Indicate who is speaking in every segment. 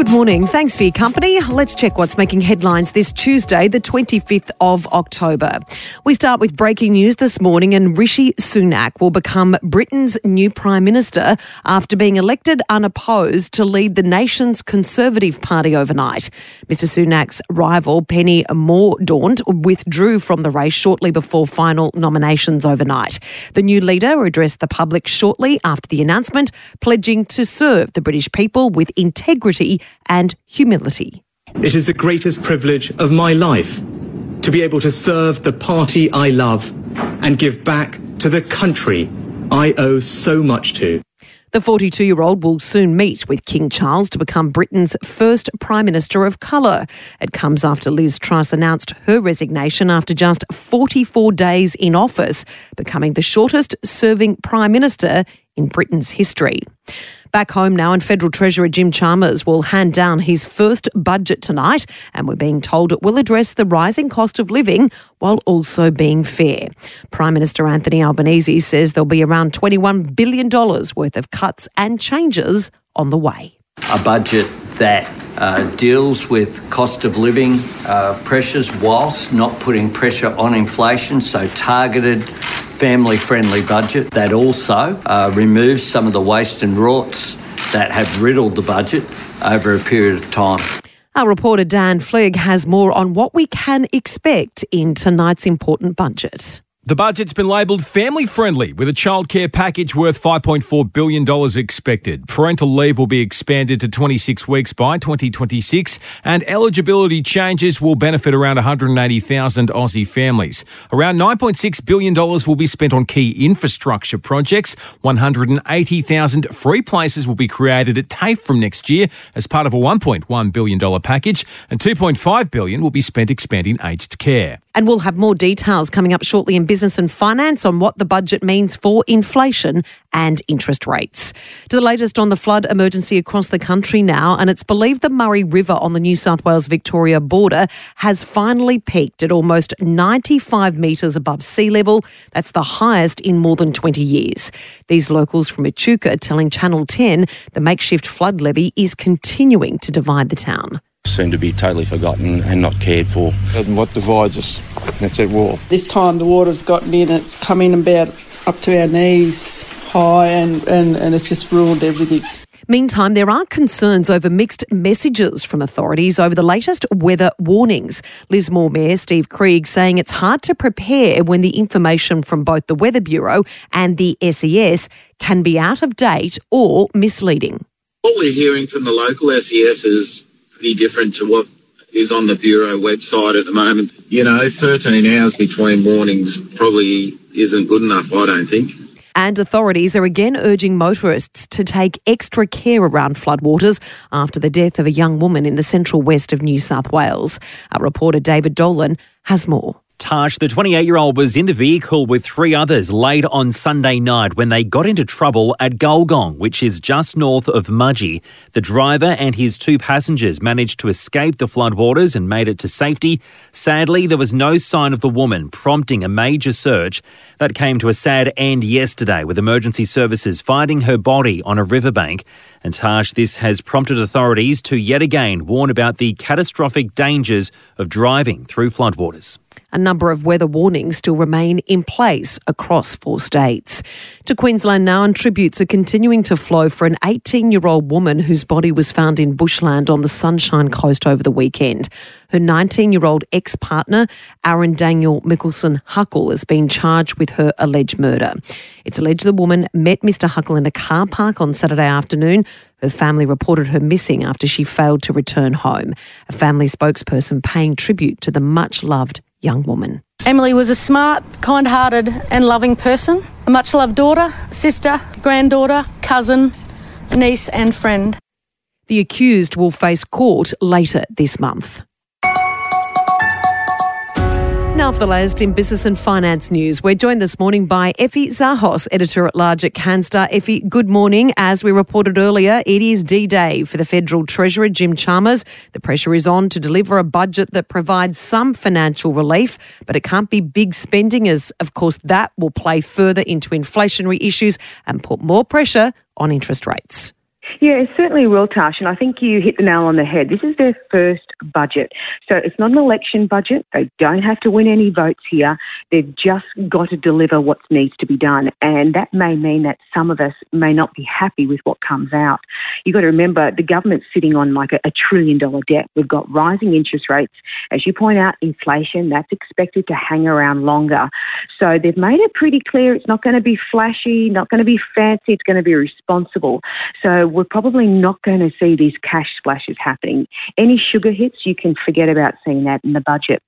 Speaker 1: Good morning. Thanks for your company. Let's check what's making headlines this Tuesday, the 25th of October. We start with breaking news this morning, and Rishi Sunak will become Britain's new Prime Minister after being elected unopposed to lead the nation's Conservative Party overnight. Mr. Sunak's rival, Penny Mordaunt, withdrew from the race shortly before final nominations overnight. The new leader addressed the public shortly after the announcement, pledging to serve the British people with integrity and humility.
Speaker 2: It is the greatest privilege of my life to be able to serve the party I love and give back to the country I owe so much to.
Speaker 1: The 42 year old will soon meet with King Charles to become Britain's first Prime Minister of colour. It comes after Liz Truss announced her resignation after just 44 days in office, becoming the shortest serving Prime Minister in Britain's history. Back home now, and Federal Treasurer Jim Chalmers will hand down his first budget tonight, and we're being told it will address the rising cost of living while also being fair. Prime Minister Anthony Albanese says there'll be around $21 billion worth of cuts and changes on the way.
Speaker 3: A budget that uh, deals with cost of living uh, pressures whilst not putting pressure on inflation, so targeted family friendly budget that also uh, removes some of the waste and rorts that have riddled the budget over a period of time.
Speaker 1: Our reporter Dan Flegg has more on what we can expect in tonight's important budget.
Speaker 4: The budget's been labelled family friendly with a childcare package worth $5.4 billion expected. Parental leave will be expanded to 26 weeks by 2026, and eligibility changes will benefit around 180,000 Aussie families. Around $9.6 billion will be spent on key infrastructure projects. 180,000 free places will be created at TAFE from next year as part of a $1.1 billion package, and 2.5 billion will be spent expanding aged care.
Speaker 1: And we'll have more details coming up shortly in business and finance on what the budget means for inflation and interest rates. To the latest on the flood emergency across the country now, and it's believed the Murray River on the New South Wales Victoria border has finally peaked at almost 95 metres above sea level. That's the highest in more than 20 years. These locals from Echuca telling Channel 10 the makeshift flood levee is continuing to divide the town
Speaker 5: seem to be totally forgotten and not cared for.
Speaker 6: And what divides us, that's at war.
Speaker 7: This time the water's gotten in, it's come in about up to our knees high and, and, and it's just ruined everything.
Speaker 1: Meantime, there are concerns over mixed messages from authorities over the latest weather warnings. Lismore Mayor Steve Krieg saying it's hard to prepare when the information from both the Weather Bureau and the SES can be out of date or misleading.
Speaker 8: What we're hearing from the local SES is pretty different to what is on the Bureau website at the moment. You know, 13 hours between warnings probably isn't good enough, I don't think.
Speaker 1: And authorities are again urging motorists to take extra care around floodwaters after the death of a young woman in the central west of New South Wales. Our reporter David Dolan has more.
Speaker 9: Tash, the 28 year old, was in the vehicle with three others late on Sunday night when they got into trouble at Gulgong, which is just north of Mudgee. The driver and his two passengers managed to escape the floodwaters and made it to safety. Sadly, there was no sign of the woman, prompting a major search. That came to a sad end yesterday, with emergency services finding her body on a riverbank. And Tash, this has prompted authorities to yet again warn about the catastrophic dangers of driving through floodwaters.
Speaker 1: A number of weather warnings still remain in place across four states. To Queensland now, and tributes are continuing to flow for an 18 year old woman whose body was found in bushland on the Sunshine Coast over the weekend. Her 19 year old ex partner, Aaron Daniel Mickelson Huckle, has been charged with her alleged murder. It's alleged the woman met Mr. Huckle in a car park on Saturday afternoon. Her family reported her missing after she failed to return home. A family spokesperson paying tribute to the much loved young woman.
Speaker 10: Emily was a smart, kind hearted, and loving person, a much loved daughter, sister, granddaughter, cousin, niece, and friend.
Speaker 1: The accused will face court later this month. Now for the latest in business and finance news. We're joined this morning by Effie Zahos, editor at large at Canstar. Effie, good morning. As we reported earlier, it is D-Day for the Federal Treasurer, Jim Chalmers. The pressure is on to deliver a budget that provides some financial relief, but it can't be big spending as, of course, that will play further into inflationary issues and put more pressure on interest rates.
Speaker 11: Yeah, certainly will, Tash, and I think you hit the nail on the head. This is their first budget. So it's not an election budget. They don't have to win any votes here. They've just got to deliver what needs to be done. And that may mean that some of us may not be happy with what comes out. You've got to remember the government's sitting on like a, a trillion dollar debt. We've got rising interest rates. As you point out, inflation, that's expected to hang around longer. So they've made it pretty clear it's not going to be flashy, not going to be fancy, it's going to be responsible. So we're probably not going to see these cash splashes happening. Any sugar hits, you can forget about seeing that in the budget.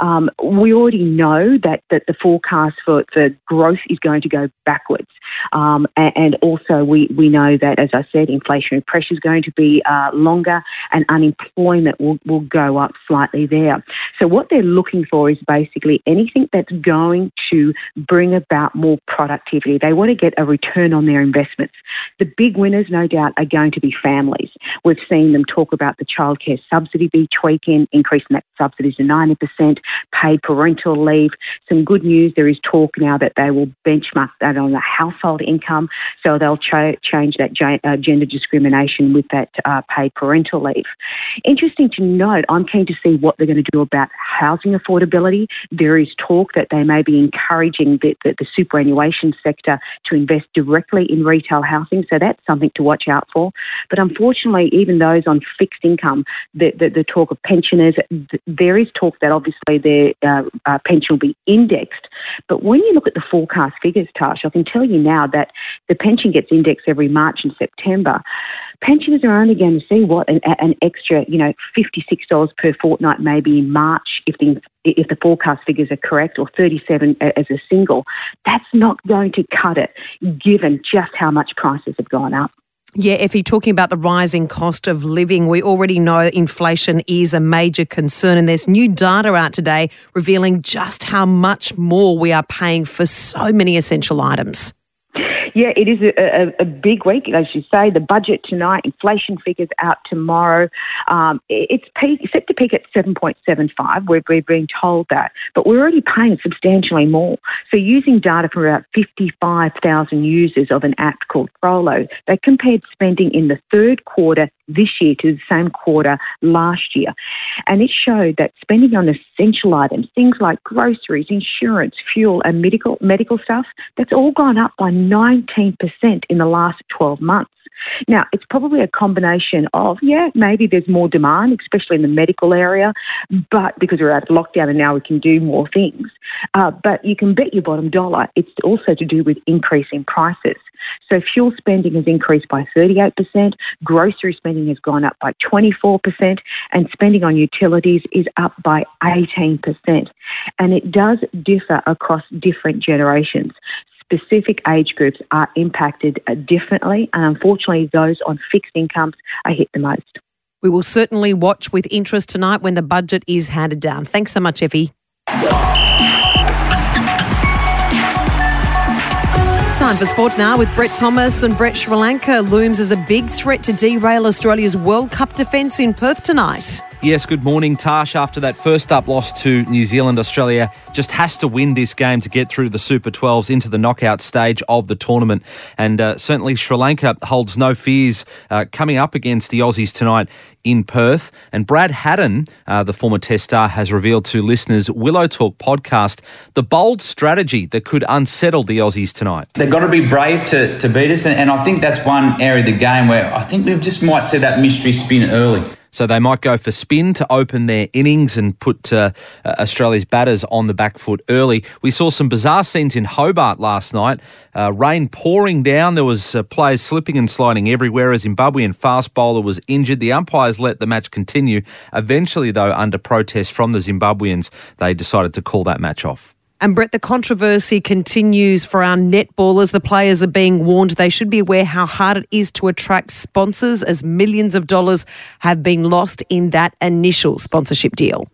Speaker 11: Um, we already know that, that the forecast for, for growth is going to go backwards. Um, and, and, also, we, we know that, as I said, inflationary pressure is going to be uh, longer and unemployment will, will go up slightly there. So, what they're looking for is basically anything that's going to bring about more productivity. They want to get a return on their investments. The big winners, no doubt, are going to be families. We've seen them talk about the childcare subsidy be tweaking, increasing that subsidy to 90%, paid parental leave. Some good news, there is talk now that they will benchmark that on the household income, so they'll ch- change that uh, gender discrimination with that uh, paid parental leave. Interesting to note, I'm keen to see what they're going to do about housing affordability. There is talk that they may be encouraging the, the, the superannuation sector to invest directly in retail housing, so that's something to watch out But unfortunately, even those on fixed income, the, the, the talk of pensioners, there is talk that obviously their uh, uh, pension will be indexed. But when you look at the forecast figures, Tash, I can tell you now that the pension gets indexed every March and September. Pensioners are only going to see what an, an extra, you know, fifty-six dollars per fortnight maybe in March if the if the forecast figures are correct, or 37 as a single. That's not going to cut it, given just how much prices have gone up.
Speaker 1: Yeah, Effie, talking about the rising cost of living, we already know inflation is a major concern, and there's new data out today revealing just how much more we are paying for so many essential items.
Speaker 11: Yeah, it is a, a, a, big week, as you say. The budget tonight, inflation figures out tomorrow. Um, it's peak, set to peak at 7.75. We're, we're being told that, but we're already paying substantially more. So, using data from about 55,000 users of an app called Frollo, they compared spending in the third quarter this year to the same quarter last year, and it showed that spending on essential items, things like groceries, insurance, fuel, and medical medical stuff, that's all gone up by 9 19% in the last 12 months. Now, it's probably a combination of, yeah, maybe there's more demand, especially in the medical area, but because we're out of lockdown and now we can do more things. Uh, but you can bet your bottom dollar it's also to do with increasing prices. So fuel spending has increased by 38%, grocery spending has gone up by 24%, and spending on utilities is up by 18%. And it does differ across different generations specific age groups are impacted uh, differently, and unfortunately, those on fixed incomes are hit the most.
Speaker 1: We will certainly watch with interest tonight when the budget is handed down. Thanks so much, Effie. Time for sport now with Brett Thomas and Brett Sri Lanka looms as a big threat to derail Australia's World Cup defence in Perth tonight.
Speaker 12: Yes, good morning, Tash. After that first up loss to New Zealand, Australia just has to win this game to get through the Super 12s into the knockout stage of the tournament. And uh, certainly Sri Lanka holds no fears uh, coming up against the Aussies tonight in Perth. And Brad Haddin, uh, the former test star, has revealed to listeners Willow Talk podcast the bold strategy that could unsettle the Aussies tonight.
Speaker 13: They've got to be brave to, to beat us. And, and I think that's one area of the game where I think we just might see that mystery spin early.
Speaker 12: So they might go for spin to open their innings and put uh, uh, Australia's batters on the back foot early. We saw some bizarre scenes in Hobart last night. Uh, rain pouring down. There was uh, players slipping and sliding everywhere. A Zimbabwean fast bowler was injured. The umpires let the match continue. Eventually, though, under protest from the Zimbabweans, they decided to call that match off.
Speaker 1: And Brett, the controversy continues for our netballers. The players are being warned they should be aware how hard it is to attract sponsors as millions of dollars have been lost in that initial sponsorship deal.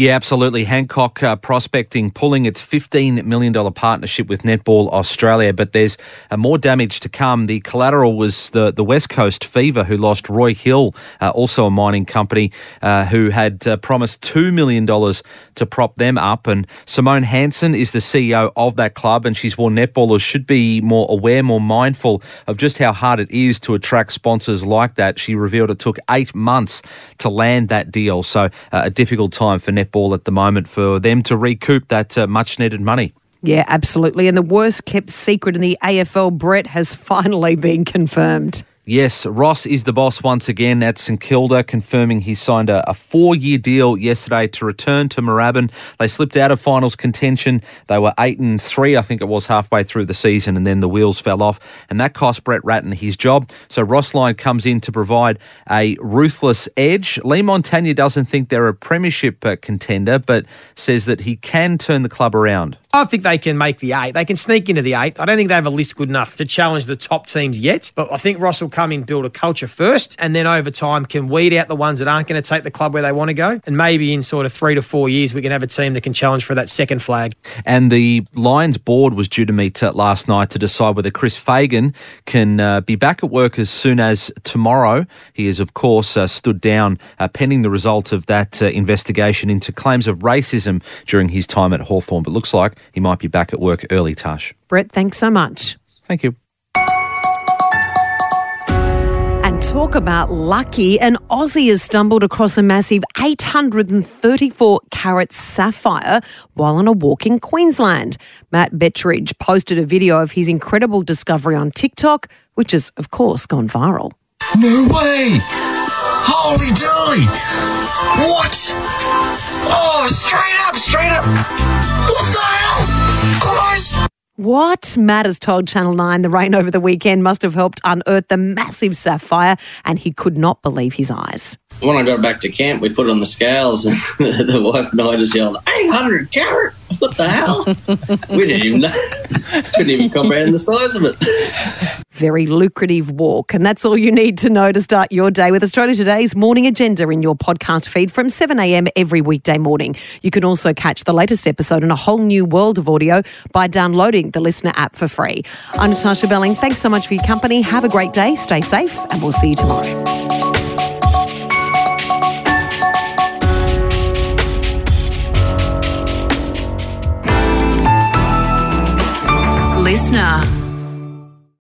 Speaker 12: Yeah, absolutely. Hancock uh, Prospecting pulling its $15 million partnership with Netball Australia, but there's uh, more damage to come. The collateral was the, the West Coast Fever, who lost Roy Hill, uh, also a mining company, uh, who had uh, promised $2 million to prop them up. And Simone Hanson is the CEO of that club, and she's warned netballers should be more aware, more mindful of just how hard it is to attract sponsors like that. She revealed it took eight months to land that deal. So uh, a difficult time for netball at the moment for them to recoup that uh, much needed money.
Speaker 1: Yeah, absolutely. And the worst kept secret in the AFL, Brett, has finally been confirmed.
Speaker 12: Yes, Ross is the boss once again at St Kilda, confirming he signed a, a four year deal yesterday to return to Moorabbin. They slipped out of finals contention. They were eight and three, I think it was halfway through the season, and then the wheels fell off, and that cost Brett Ratten his job. So Ross Lyon comes in to provide a ruthless edge. Leigh Montagna doesn't think they're a premiership uh, contender, but says that he can turn the club around.
Speaker 14: I think they can make the eight. They can sneak into the eight. I don't think they have a list good enough to challenge the top teams yet, but I think Ross will come in, build a culture first, and then over time can weed out the ones that aren't going to take the club where they want to go. And maybe in sort of three to four years, we can have a team that can challenge for that second flag.
Speaker 12: And the Lions board was due to meet uh, last night to decide whether Chris Fagan can uh, be back at work as soon as tomorrow. He is, of course, uh, stood down uh, pending the result of that uh, investigation into claims of racism during his time at Hawthorn. But looks like he might be back at work early, Tash.
Speaker 1: Brett, thanks so much.
Speaker 12: Thank you.
Speaker 1: And talk about lucky. An Aussie has stumbled across a massive 834 carat sapphire while on a walk in Queensland. Matt Bettridge posted a video of his incredible discovery on TikTok, which has, of course, gone viral.
Speaker 15: No way! Holy dooly! What? Oh, straight up, straight up! What the hell?
Speaker 1: Matt has told Channel 9 the rain over the weekend must have helped unearth the massive sapphire, and he could not believe his eyes.
Speaker 16: When I got back to camp, we put it on the scales, and the wife and I just yelled, 800 carat! What the hell? we didn't even know. Couldn't even comprehend the size of it.
Speaker 1: Very lucrative walk. And that's all you need to know to start your day with Australia Today's morning agenda in your podcast feed from 7am every weekday morning. You can also catch the latest episode in a whole new world of audio by downloading the LiSTNR app for free. I'm Natasha Belling. Thanks so much for your company. Have a great day, stay safe, and we'll see you tomorrow. listener.